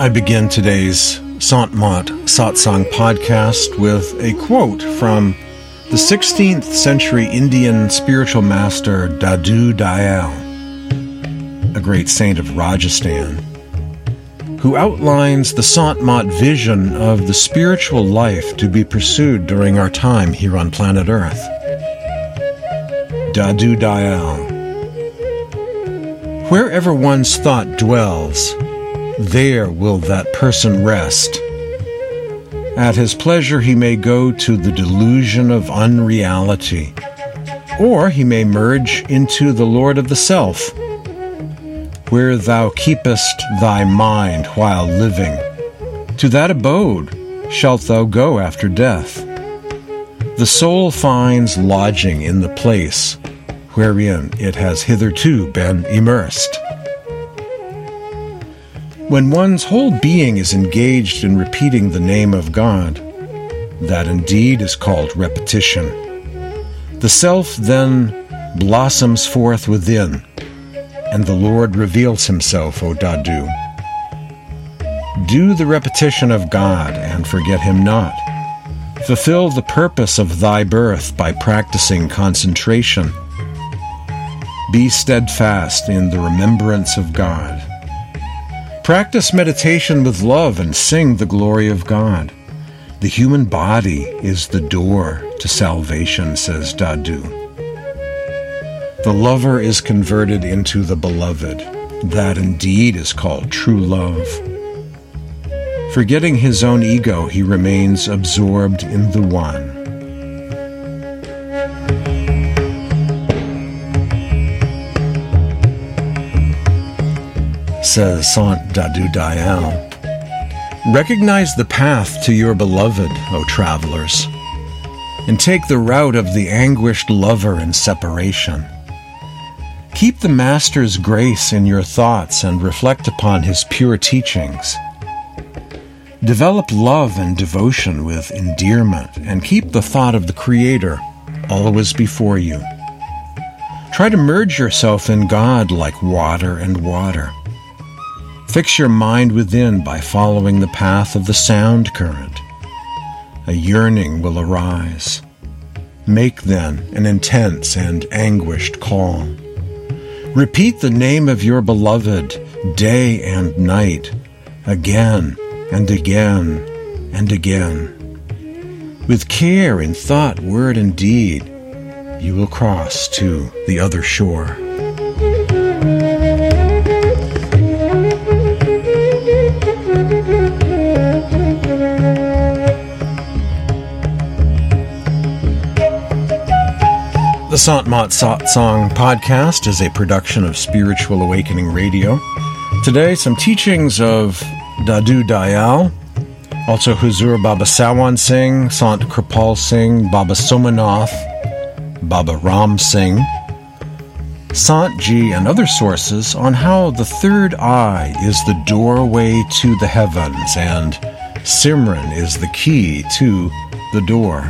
I begin today's Sant Mat Satsang podcast with a quote from the 16th century Indian spiritual master Dadu Dayal, a great saint of Rajasthan, who outlines the Sant Mat vision of the spiritual life to be pursued during our time here on planet Earth. Dadu Dayal. Wherever one's thought dwells, there will that person rest. At his pleasure, he may go to the delusion of unreality, or he may merge into the Lord of the Self, where thou keepest thy mind while living. To that abode shalt thou go after death. The soul finds lodging in the place wherein it has hitherto been immersed. When one's whole being is engaged in repeating the name of God, that indeed is called repetition. The self then blossoms forth within, and the Lord reveals himself, O Dadu. Do the repetition of God and forget him not. Fulfill the purpose of thy birth by practicing concentration. Be steadfast in the remembrance of God. Practice meditation with love and sing the glory of God. The human body is the door to salvation, says Dadu. The lover is converted into the beloved. That indeed is called true love. Forgetting his own ego, he remains absorbed in the One. Says uh, Sant Dadu Dayal. Recognize the path to your beloved, O travelers, and take the route of the anguished lover in separation. Keep the Master's grace in your thoughts and reflect upon his pure teachings. Develop love and devotion with endearment and keep the thought of the Creator always before you. Try to merge yourself in God like water and water. Fix your mind within by following the path of the sound current. A yearning will arise. Make then an intense and anguished call. Repeat the name of your beloved day and night, again and again and again. With care in thought, word, and deed, you will cross to the other shore. The Sant Mat Satsang podcast is a production of Spiritual Awakening Radio. Today, some teachings of Dadu Dayal, also Huzur Baba Sawan Singh, Sant Kripal Singh, Baba Somanath, Baba Ram Singh, Sant Ji, and other sources on how the third eye is the doorway to the heavens and Simran is the key to the door.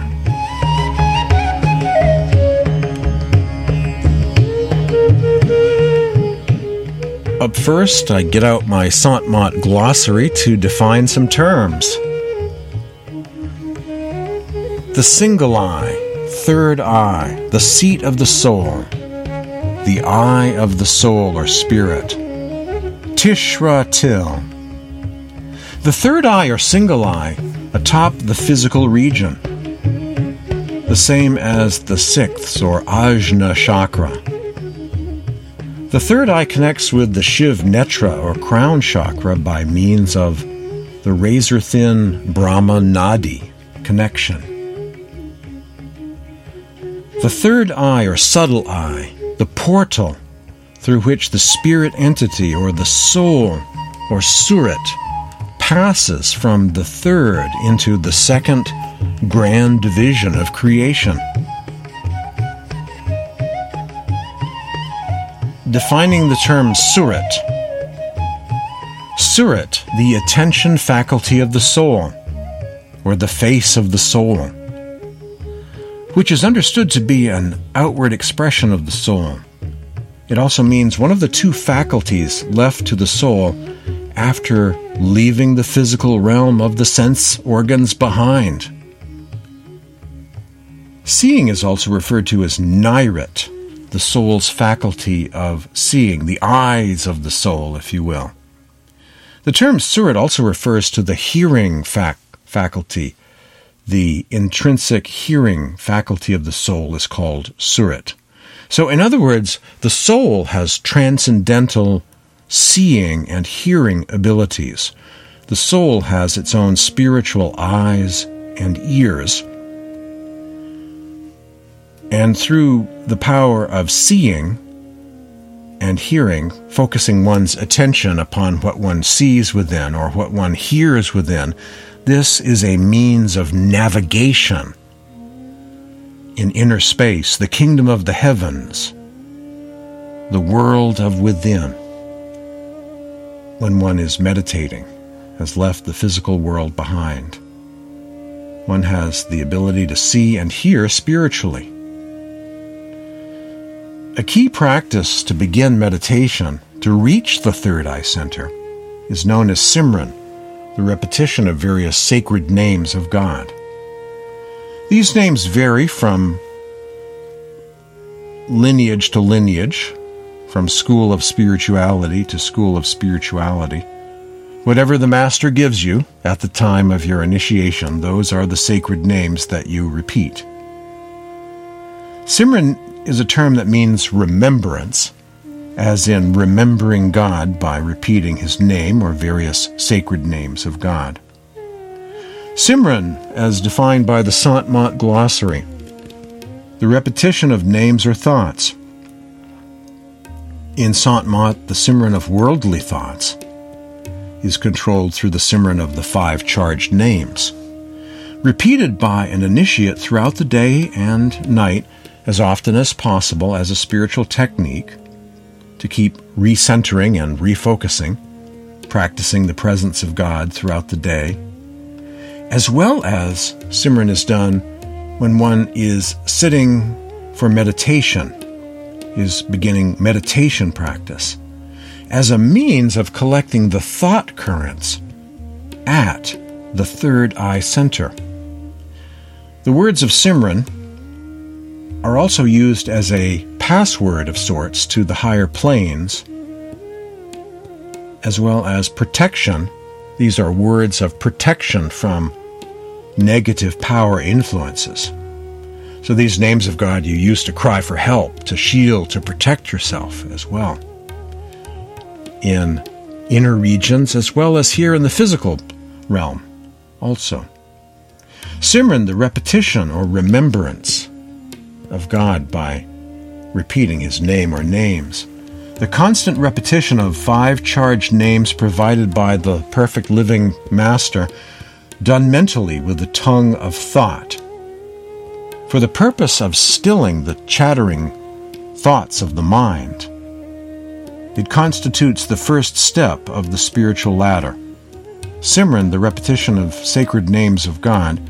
Up first, I get out my Sant glossary to define some terms. The single eye, third eye, the seat of the soul, the eye of the soul or spirit, Tishra Til. The third eye or single eye atop the physical region, the same as the sixth or Ajna chakra. The third eye connects with the Shiv Netra or crown chakra by means of the razor thin Brahma Nadi connection. The third eye or subtle eye, the portal through which the spirit entity or the soul or surat passes from the third into the second grand division of creation. Defining the term surat. Surat, the attention faculty of the soul, or the face of the soul, which is understood to be an outward expression of the soul. It also means one of the two faculties left to the soul after leaving the physical realm of the sense organs behind. Seeing is also referred to as nirat, the soul's faculty of seeing, the eyes of the soul, if you will. The term surat also refers to the hearing fac- faculty. The intrinsic hearing faculty of the soul is called surat. So, in other words, the soul has transcendental seeing and hearing abilities. The soul has its own spiritual eyes and ears. And through the power of seeing and hearing, focusing one's attention upon what one sees within or what one hears within, this is a means of navigation in inner space, the kingdom of the heavens, the world of within. When one is meditating, has left the physical world behind, one has the ability to see and hear spiritually. A key practice to begin meditation to reach the third eye center is known as Simran, the repetition of various sacred names of God. These names vary from lineage to lineage, from school of spirituality to school of spirituality. Whatever the Master gives you at the time of your initiation, those are the sacred names that you repeat. Simran is a term that means remembrance, as in remembering God by repeating his name or various sacred names of God. Simran, as defined by the Sant Mat glossary, the repetition of names or thoughts. In Sant Mat, the Simran of worldly thoughts is controlled through the Simran of the five charged names. Repeated by an initiate throughout the day and night as often as possible as a spiritual technique to keep recentering and refocusing, practicing the presence of God throughout the day, as well as Simran is done when one is sitting for meditation, is beginning meditation practice, as a means of collecting the thought currents at the third eye center. The words of Simran are also used as a password of sorts to the higher planes, as well as protection. These are words of protection from negative power influences. So these names of God you use to cry for help, to shield, to protect yourself as well. In inner regions as well as here in the physical realm also. Simran, the repetition or remembrance of God by repeating his name or names. The constant repetition of five charged names provided by the perfect living Master, done mentally with the tongue of thought, for the purpose of stilling the chattering thoughts of the mind. It constitutes the first step of the spiritual ladder. Simran, the repetition of sacred names of God,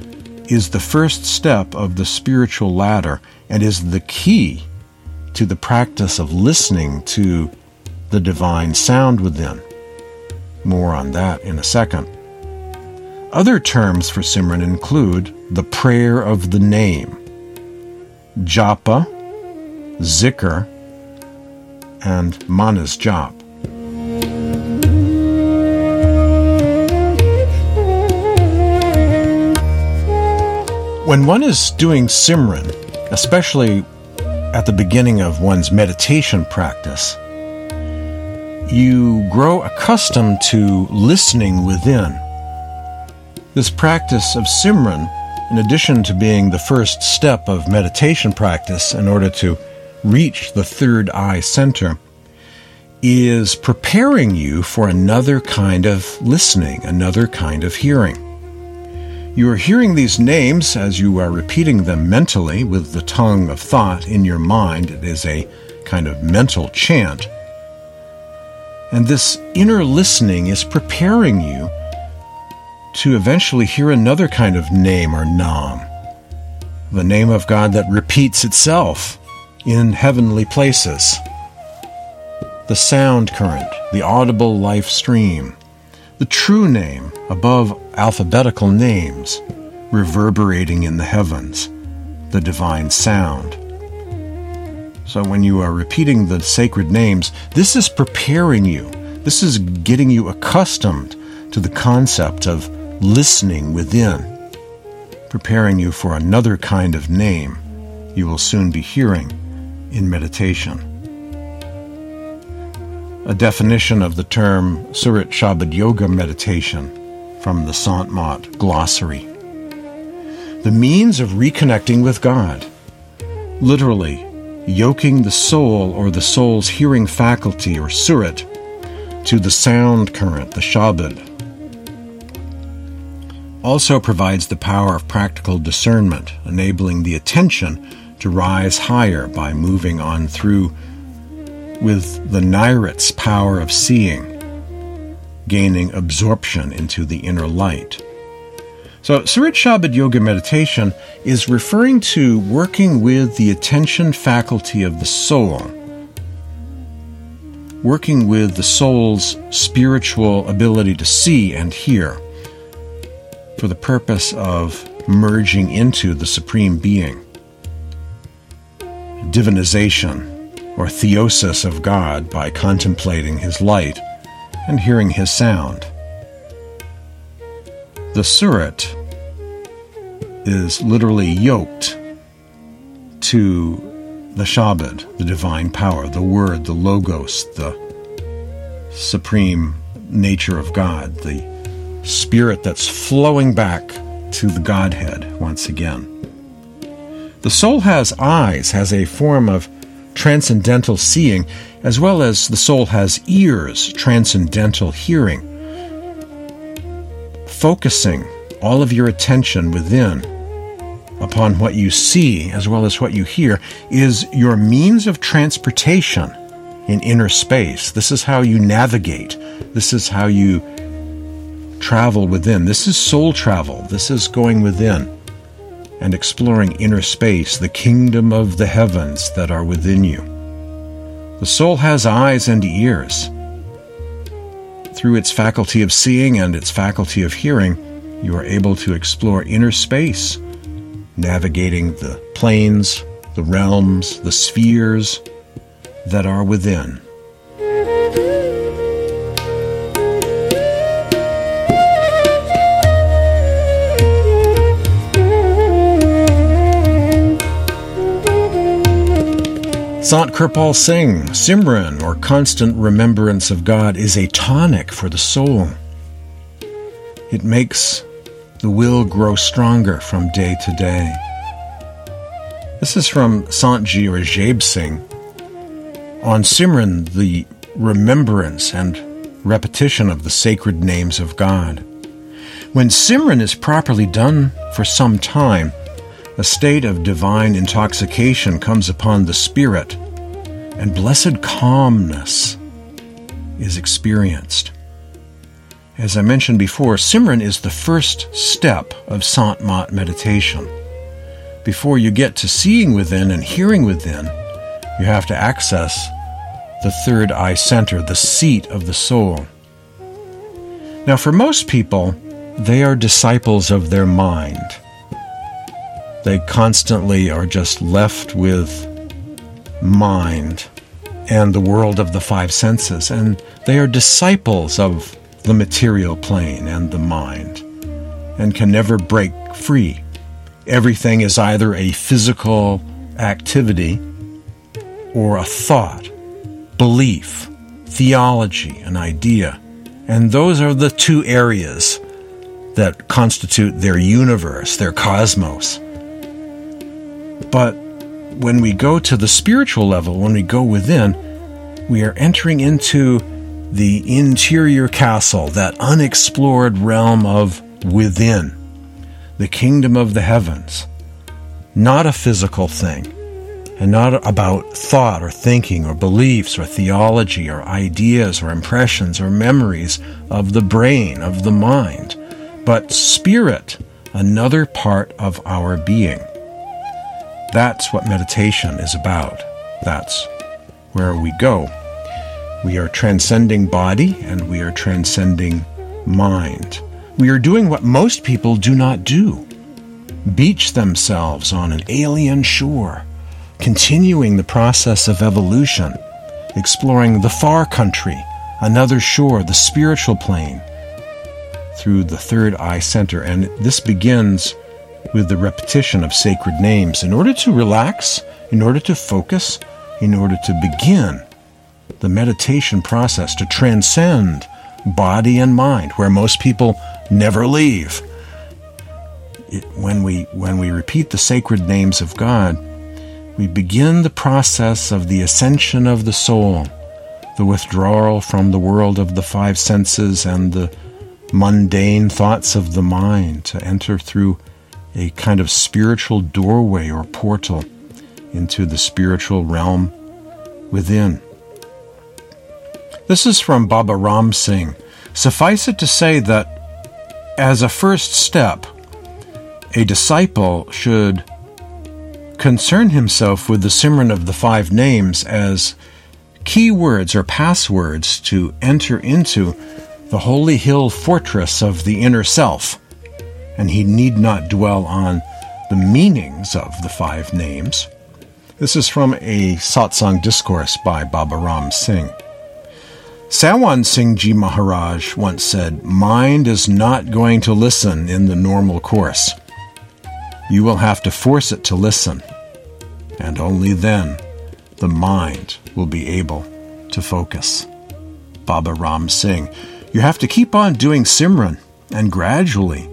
is the first step of the spiritual ladder and is the key to the practice of listening to the divine sound within. More on that in a second. Other terms for Simran include the prayer of the name, japa, zikr, and manas jap. When one is doing Simran, especially at the beginning of one's meditation practice, you grow accustomed to listening within. This practice of Simran, in addition to being the first step of meditation practice in order to reach the third eye center, is preparing you for another kind of listening, another kind of hearing. You are hearing these names as you are repeating them mentally with the tongue of thought in your mind. It is a kind of mental chant. And this inner listening is preparing you to eventually hear another kind of name or nam, the name of God that repeats itself in heavenly places. The sound current, the audible life stream, the true name above alphabetical names reverberating in the heavens, the divine sound. So when you are repeating the sacred names, this is preparing you. This is getting you accustomed to the concept of listening within, preparing you for another kind of name you will soon be hearing in meditation. A definition of the term Surat Shabad Yoga meditation from the Sant Mat glossary. The means of reconnecting with God. Literally, yoking the soul or the soul's hearing faculty or surat to the sound current, the Shabad. Also provides the power of practical discernment, enabling the attention to rise higher by moving on through with the Nirat's power of seeing, gaining absorption into the inner light. So, Surat Shabad Yoga Meditation is referring to working with the attention faculty of the soul, working with the soul's spiritual ability to see and hear for the purpose of merging into the Supreme Being divinization or theosis of God by contemplating His light and hearing His sound. The surat is literally yoked to the Shabad, the divine power, the Word, the Logos, the supreme nature of God, the Spirit that's flowing back to the Godhead once again. The soul has eyes, has a form of transcendental seeing, as well as the soul has ears, transcendental hearing. Focusing all of your attention within upon what you see as well as what you hear is your means of transportation in inner space. This is how you navigate. This is how you travel within. This is soul travel. This is going within and exploring inner space, the kingdom of the heavens that are within you. The soul has eyes and ears. Through its faculty of seeing and its faculty of hearing, you are able to explore inner space, navigating the planes, the realms, the spheres that are within. Sant Kirpal Singh, Simran, or constant remembrance of God, is a tonic for the soul. It makes the will grow stronger from day to day. This is from Santji Ajaib Singh. On Simran, the remembrance and repetition of the sacred names of God. When Simran is properly done for some time, a state of divine intoxication comes upon the spirit, and blessed calmness is experienced. As I mentioned before, Simran is the first step of Sant Mat meditation. Before you get to seeing within and hearing within, you have to access the third eye center, the seat of the soul. Now, for most people, they are disciples of their mind. They constantly are just left with mind and the world of the five senses, and they are disciples of the material plane and the mind, and can never break free. Everything is either a physical activity or a thought, belief, theology, an idea. And those are the two areas that constitute their universe, their cosmos. But when we go to the spiritual level, when we go within, we are entering into the interior castle, that unexplored realm of within, the kingdom of the heavens. Not a physical thing, and not about thought or thinking or beliefs or theology or ideas or impressions or memories of the brain, of the mind, but spirit, another part of our being. That's what meditation is about. That's where we go. We are transcending body and we are transcending mind. We are doing what most people do not do beach themselves on an alien shore, continuing the process of evolution, exploring the far country, another shore, the spiritual plane, through the third eye center. And this begins with the repetition of sacred names in order to relax, in order to focus, in order to begin the meditation process to transcend body and mind, where most people never leave. It, when we when we repeat the sacred names of God, we begin the process of the ascension of the soul, the withdrawal from the world of the five senses and the mundane thoughts of the mind to enter through a kind of spiritual doorway or portal into the spiritual realm within. This is from Baba Ram Singh. Suffice it to say that as a first step, a disciple should concern himself with the Simran of the five names as key words or passwords to enter into the holy hill fortress of the inner self. And he need not dwell on the meanings of the five names. This is from a satsang discourse by Baba Ram Singh. Sawan Singh Ji Maharaj once said, Mind is not going to listen in the normal course. You will have to force it to listen, and only then the mind will be able to focus. Baba Ram Singh, you have to keep on doing Simran, and gradually,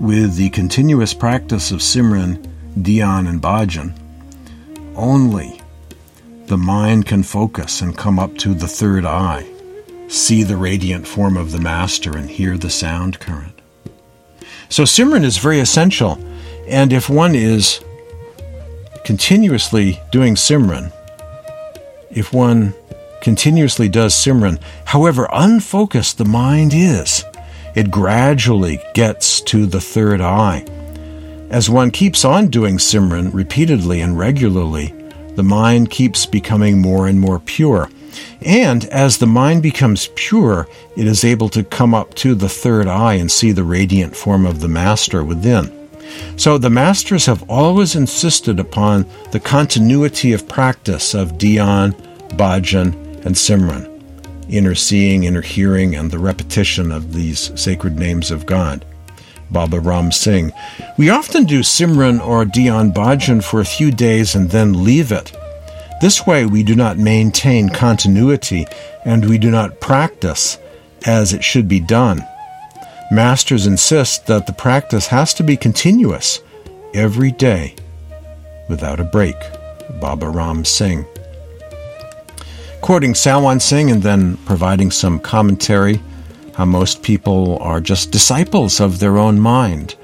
with the continuous practice of Simran, Dhyan, and Bhajan, only the mind can focus and come up to the third eye see the radiant form of the Master, and hear the sound current. So, Simran is very essential. And if one is continuously doing Simran, if one continuously does Simran, however unfocused the mind is, it gradually gets to the third eye. As one keeps on doing Simran repeatedly and regularly, the mind keeps becoming more and more pure. And as the mind becomes pure, it is able to come up to the third eye and see the radiant form of the Master within. So the Masters have always insisted upon the continuity of practice of Dhyan, Bhajan, and Simran, inner seeing, inner hearing, and the repetition of these sacred names of God. Baba Ram Singh. We often do Simran or Dhyan Bhajan for a few days and then leave it this way, we do not maintain continuity and we do not practice as it should be done. Masters insist that the practice has to be continuous every day without a break. Baba Ram Singh. Quoting Sawan Singh and then providing some commentary, how most people are just disciples of their own mind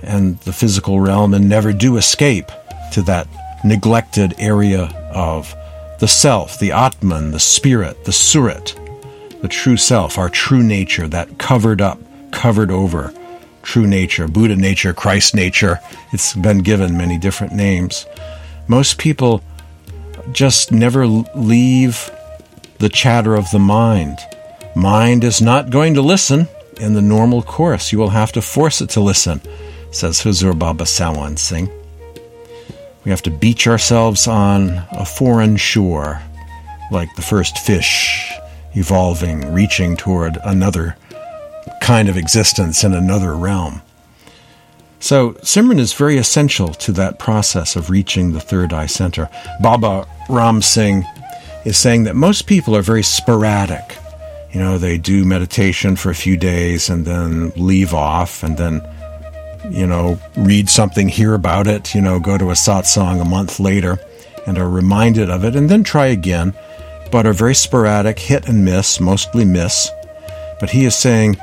and the physical realm and never do escape to that neglected area of the self, the Atman, the spirit, the Surat, the true self, our true nature, that covered up, covered over true nature, Buddha nature, Christ nature. It's been given many different names. Most people just never leave the chatter of the mind. Mind is not going to listen in the normal course. You will have to force it to listen, says Huzur Baba Sawan Singh. We have to beach ourselves on a foreign shore, like the first fish evolving, reaching toward another kind of existence in another realm. So, Simran is very essential to that process of reaching the third eye center. Baba Ram Singh is saying that most people are very sporadic. You know, they do meditation for a few days and then leave off and then you know, read something, hear about it, you know, go to a satsang a month later and are reminded of it and then try again, but are very sporadic, hit and miss, mostly miss. But he is saying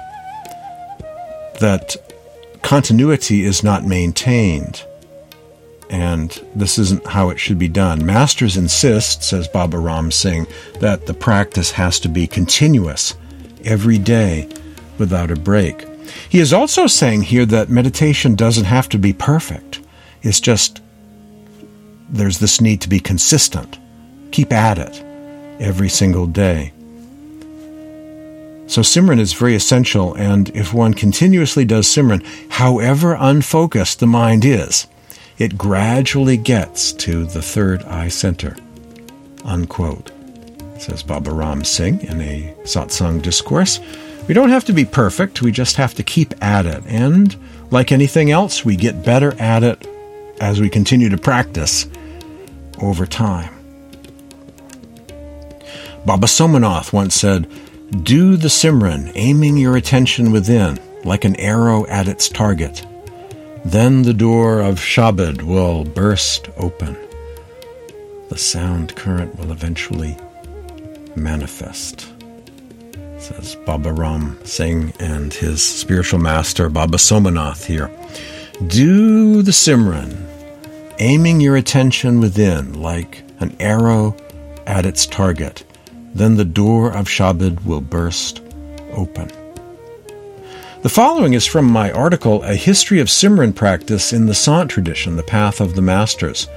that continuity is not maintained. And this isn't how it should be done. Masters insist, says Baba Ram Singh, that the practice has to be continuous every day without a break. He is also saying here that meditation doesn't have to be perfect. It's just there's this need to be consistent. Keep at it every single day. So Simran is very essential, and if one continuously does Simran, however unfocused the mind is, it gradually gets to the third eye center. Unquote. Says Baba Ram Singh in a satsang discourse. We don't have to be perfect, we just have to keep at it. And like anything else, we get better at it as we continue to practice over time. Baba Somanath once said, Do the Simran, aiming your attention within, like an arrow at its target. Then the door of Shabad will burst open. The sound current will eventually manifest, says Baba Ram Singh and his spiritual master Baba Somanath here. Do the Simran, aiming your attention within like an arrow at its target then the door of Shabad will burst open. The following is from my article, A History of Simran Practice in the Sant Tradition, The Path of the Masters,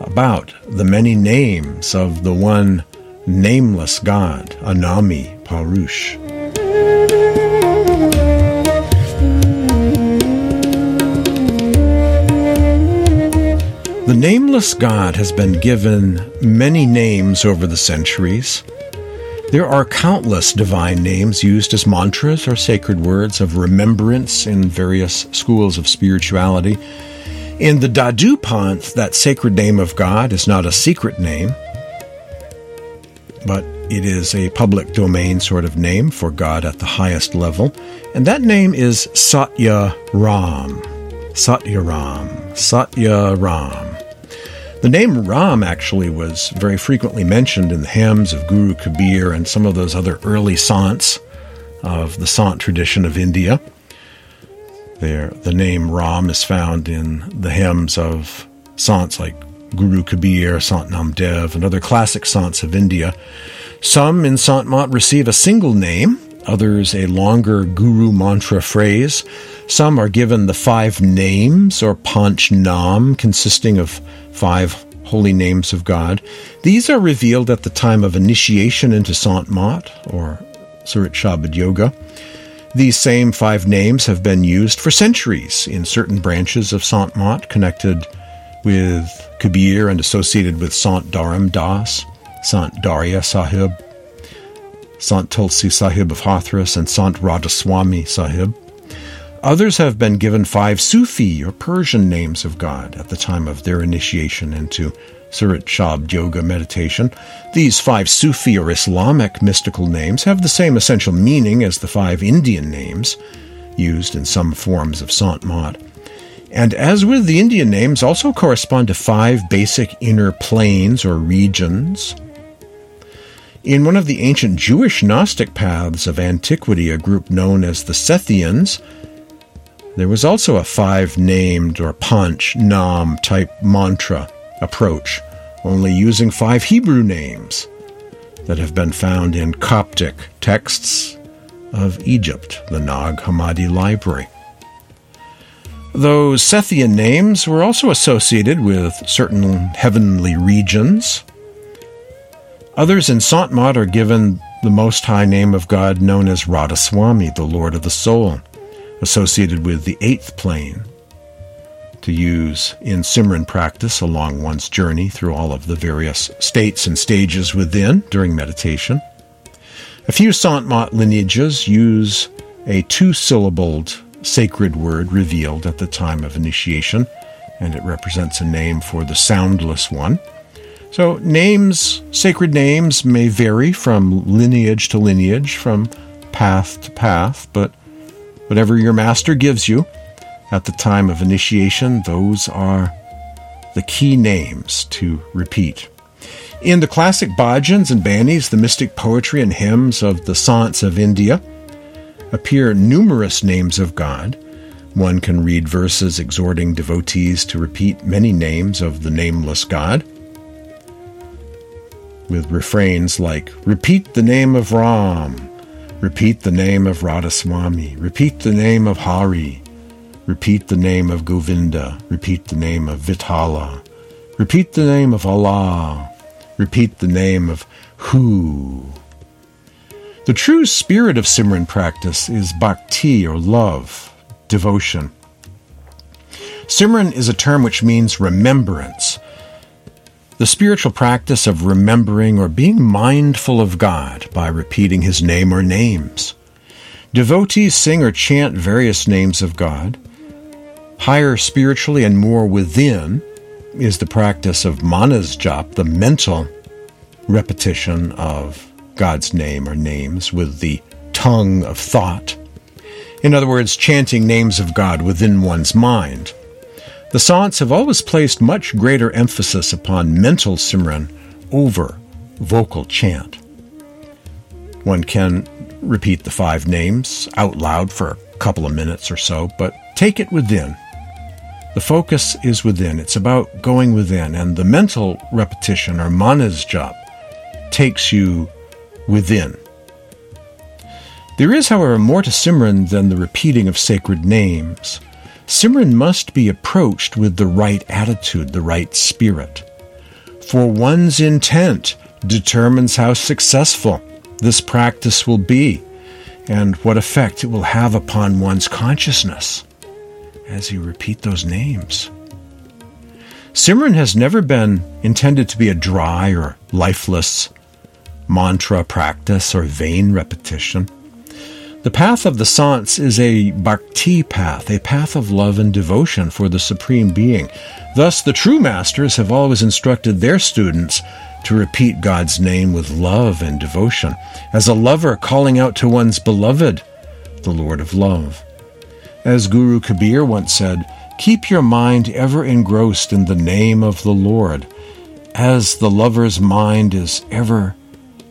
about the many names of the one nameless God, Anami Purush. Nameless God has been given many names over the centuries. There are countless divine names used as mantras or sacred words of remembrance in various schools of spirituality. In the Dadu Panth, that sacred name of God is not a secret name, but it is a public domain sort of name for God at the highest level, and that name is Satya Ram. Satya Ram. Satya Ram. The name Ram actually was very frequently mentioned in the hymns of Guru Kabir and some of those other early sants of the sant tradition of India. There, the name Ram is found in the hymns of sants like Guru Kabir, Sant Namdev, and other classic sants of India. Some in Sant Mat receive a single name, others a longer guru mantra phrase. Some are given the five names or panch nam, consisting of five holy names of God. These are revealed at the time of initiation into Sant Mat, or Surat Shabad Yoga. These same five names have been used for centuries in certain branches of Sant Mat connected with Kabir and associated with Sant Dharam Das, Sant Darya Sahib, Sant Tulsi Sahib of Hathras, and Sant Radhaswami Sahib. Others have been given five Sufi or Persian names of God at the time of their initiation into Surat Shabd Yoga meditation. These five Sufi or Islamic mystical names have the same essential meaning as the five Indian names used in some forms of Sant Mat. And as with the Indian names, also correspond to five basic inner planes or regions. In one of the ancient Jewish Gnostic paths of antiquity, a group known as the Sethians there was also a five named or panch nam type mantra approach, only using five Hebrew names that have been found in Coptic texts of Egypt, the Nag Hammadi Library. Those Sethian names were also associated with certain heavenly regions. Others in Sant Mat are given the Most High name of God known as Radhaswami, the Lord of the Soul associated with the eighth plane to use in Simran practice along one's journey through all of the various states and stages within during meditation. A few Sant Mat lineages use a two syllabled sacred word revealed at the time of initiation, and it represents a name for the soundless one. So, names, sacred names, may vary from lineage to lineage, from path to path, but Whatever your master gives you at the time of initiation, those are the key names to repeat. In the classic bhajans and banis, the mystic poetry and hymns of the Sants of India, appear numerous names of God. One can read verses exhorting devotees to repeat many names of the nameless God, with refrains like, Repeat the name of Ram, Repeat the name of Radhaswami. Repeat the name of Hari. Repeat the name of Govinda. Repeat the name of Vithala. Repeat the name of Allah. Repeat the name of Hu. The true spirit of Simran practice is bhakti or love, devotion. Simran is a term which means remembrance. The spiritual practice of remembering or being mindful of God by repeating his name or names. Devotees sing or chant various names of God. Higher spiritually and more within is the practice of manas jap, the mental repetition of God's name or names with the tongue of thought. In other words, chanting names of God within one's mind. The saints have always placed much greater emphasis upon mental simran over vocal chant. One can repeat the five names out loud for a couple of minutes or so, but take it within. The focus is within. It's about going within, and the mental repetition or manas jap takes you within. There is, however, more to Simran than the repeating of sacred names. Simran must be approached with the right attitude, the right spirit. For one's intent determines how successful this practice will be and what effect it will have upon one's consciousness as you repeat those names. Simran has never been intended to be a dry or lifeless mantra practice or vain repetition. The path of the saints is a bhakti path, a path of love and devotion for the Supreme Being. Thus, the true masters have always instructed their students to repeat God's name with love and devotion, as a lover calling out to one's beloved, the Lord of Love. As Guru Kabir once said, Keep your mind ever engrossed in the name of the Lord, as the lover's mind is ever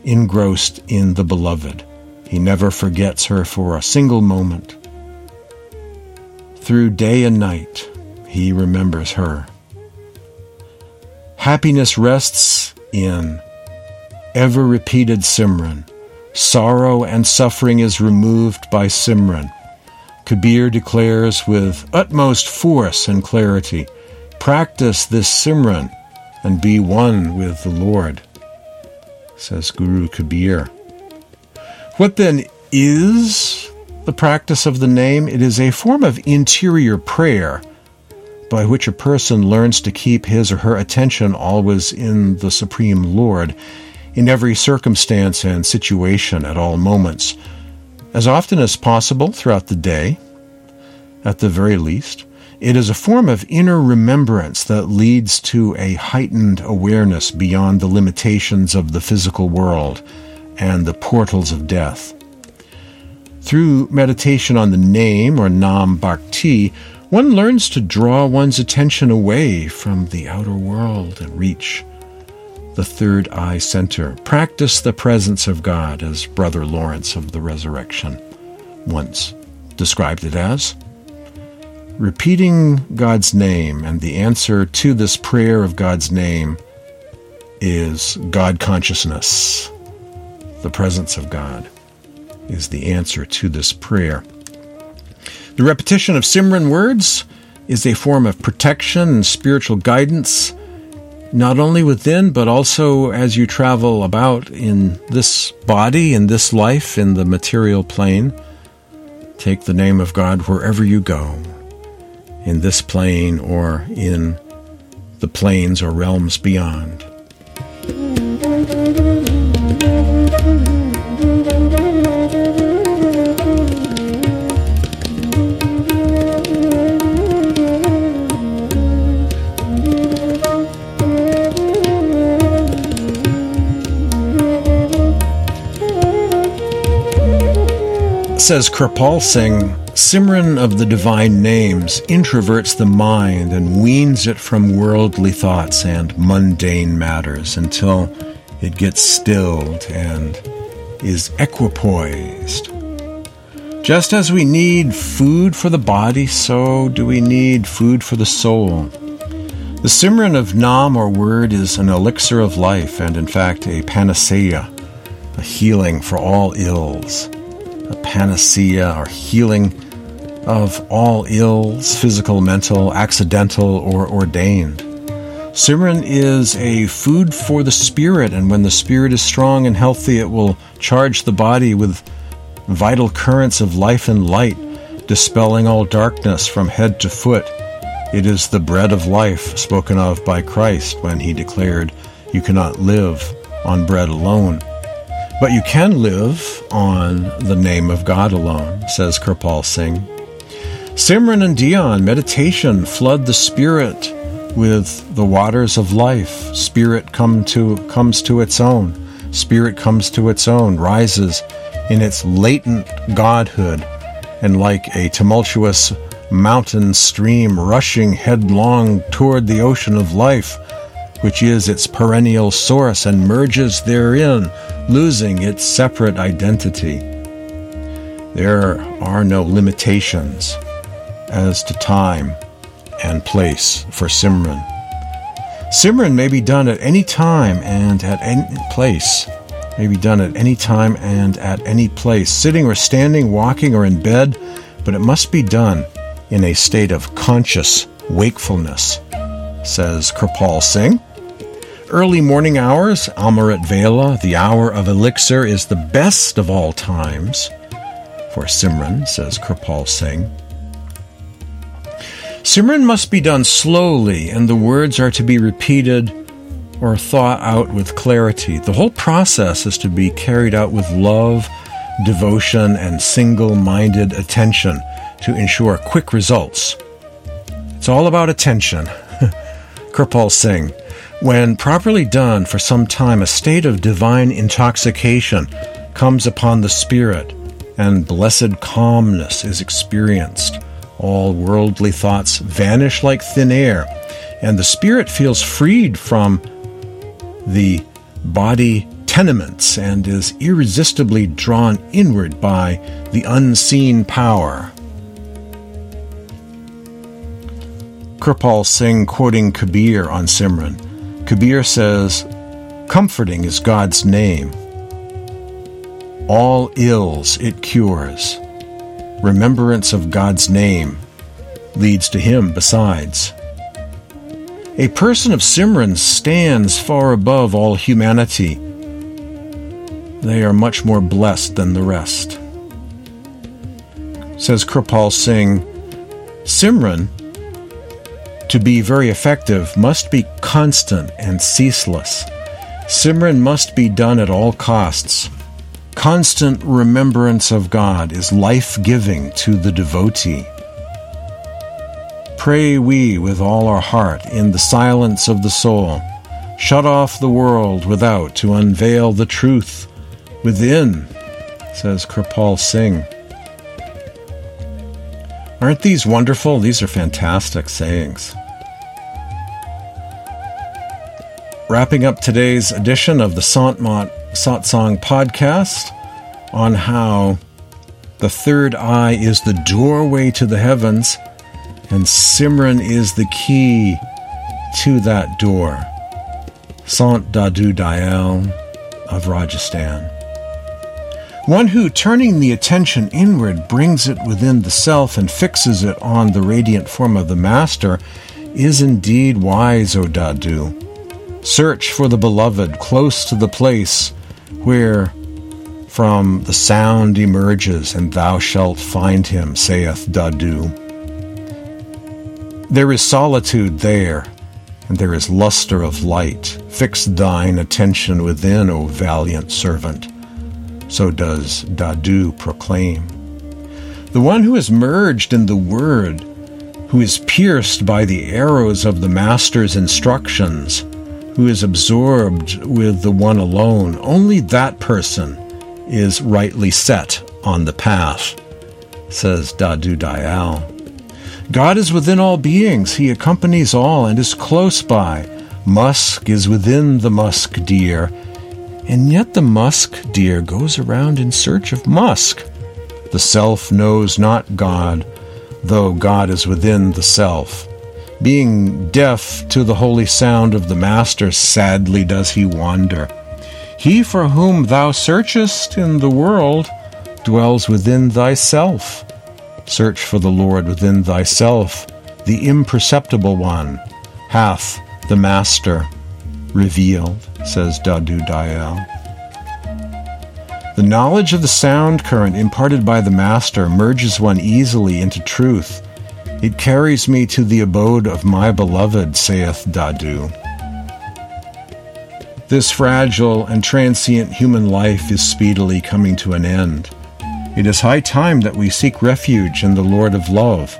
engrossed in the beloved. He never forgets her for a single moment. Through day and night, he remembers her. Happiness rests in ever repeated Simran. Sorrow and suffering is removed by Simran. Kabir declares with utmost force and clarity practice this Simran and be one with the Lord says Guru Kabir. What then is the practice of the name? It is a form of interior prayer by which a person learns to keep his or her attention always in the Supreme Lord in every circumstance and situation at all moments, as often as possible throughout the day, at the very least. It is a form of inner remembrance that leads to a heightened awareness beyond the limitations of the physical world and the portals of death. Through meditation on the name or Nam Bhakti, one learns to draw one's attention away from the outer world and reach the third eye center. Practice the presence of God, as Brother Lawrence of the Resurrection once described it as. Repeating God's name and the answer to this prayer of God's name is God consciousness. The presence of God is the answer to this prayer. The repetition of Simran words is a form of protection and spiritual guidance, not only within, but also as you travel about in this body, in this life, in the material plane. Take the name of God wherever you go in this plane or in the planes or realms beyond. Says Kripal Singh Simran of the divine names introverts the mind and weans it from worldly thoughts and mundane matters until it gets stilled and is equipoised. Just as we need food for the body, so do we need food for the soul. The Simran of Nam or word is an elixir of life and, in fact, a panacea, a healing for all ills a panacea or healing of all ills, physical, mental, accidental, or ordained. Simran is a food for the spirit, and when the spirit is strong and healthy, it will charge the body with vital currents of life and light, dispelling all darkness from head to foot. It is the bread of life spoken of by Christ when he declared, You cannot live on bread alone. But you can live on the name of God alone, says Kirpal Singh. Simran and Dhyan, meditation, flood the spirit with the waters of life. Spirit come to, comes to its own. Spirit comes to its own, rises in its latent godhood, and like a tumultuous mountain stream rushing headlong toward the ocean of life, which is its perennial source, and merges therein, losing its separate identity. There are no limitations as to time and place for Simran. Simran may be done at any time and at any place. May be done at any time and at any place, sitting or standing, walking or in bed, but it must be done in a state of conscious wakefulness, says Kirpal Singh. Early morning hours, Amrit Vela, the hour of elixir, is the best of all times for Simran, says Kirpal Singh. Simran must be done slowly, and the words are to be repeated or thought out with clarity. The whole process is to be carried out with love, devotion, and single minded attention to ensure quick results. It's all about attention. Kirpal Singh. When properly done for some time, a state of divine intoxication comes upon the spirit, and blessed calmness is experienced. All worldly thoughts vanish like thin air, and the spirit feels freed from the body tenements and is irresistibly drawn inward by the unseen power. Kirpal Singh quoting Kabir on Simran. Kabir says, Comforting is God's name. All ills it cures remembrance of God's name leads to Him besides. A person of Simran stands far above all humanity. They are much more blessed than the rest. Says Kirpal Singh, Simran, to be very effective, must be constant and ceaseless. Simran must be done at all costs. Constant remembrance of God is life giving to the devotee. Pray we with all our heart in the silence of the soul. Shut off the world without to unveil the truth within, says Kirpal Singh. Aren't these wonderful? These are fantastic sayings. Wrapping up today's edition of the Santmat Satsang podcast on how the third eye is the doorway to the heavens and Simran is the key to that door. Sant Dadu Dayal of Rajasthan. One who, turning the attention inward, brings it within the self and fixes it on the radiant form of the Master, is indeed wise, O Dadu. Search for the beloved close to the place where from the sound emerges, and thou shalt find him, saith Dadu. There is solitude there, and there is luster of light. Fix thine attention within, O valiant servant. So does Dadu proclaim. The one who is merged in the Word, who is pierced by the arrows of the Master's instructions, who is absorbed with the one alone, only that person is rightly set on the path, says Dadu Dayal. God is within all beings, He accompanies all and is close by. Musk is within the musk deer, and yet the musk deer goes around in search of musk. The self knows not God, though God is within the self. Being deaf to the holy sound of the Master, sadly does he wander. He for whom thou searchest in the world dwells within thyself. Search for the Lord within thyself, the imperceptible one hath the Master, revealed, says Dadu Dayal. The knowledge of the sound current imparted by the Master merges one easily into truth. It carries me to the abode of my beloved, saith Dadu. This fragile and transient human life is speedily coming to an end. It is high time that we seek refuge in the Lord of Love.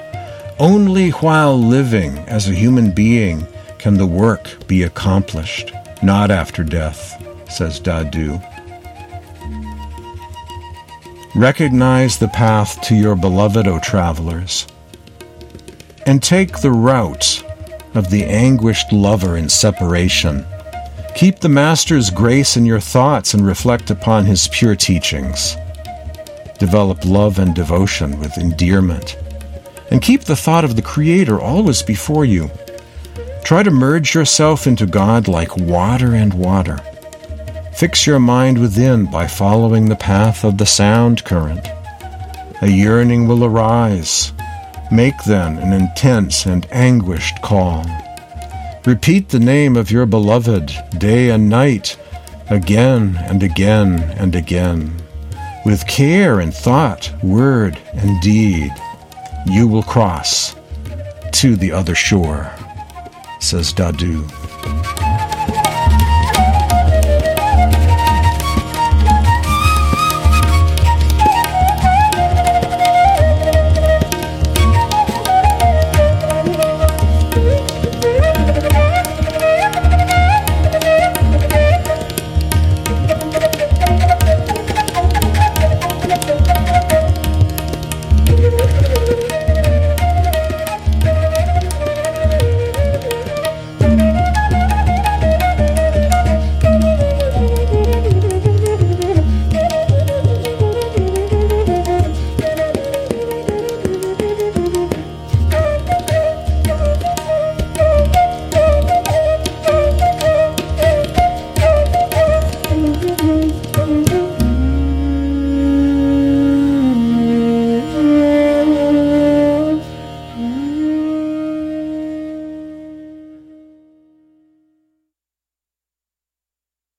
Only while living as a human being can the work be accomplished, not after death, says Dadu. Recognize the path to your beloved, O travelers, and take the route of the anguished lover in separation. Keep the Master's grace in your thoughts and reflect upon his pure teachings. Develop love and devotion with endearment. And keep the thought of the Creator always before you. Try to merge yourself into God like water and water. Fix your mind within by following the path of the sound current. A yearning will arise. Make then an intense and anguished call. Repeat the name of your beloved day and night, again and again and again. With care and thought, word, and deed, you will cross to the other shore, says Dadu.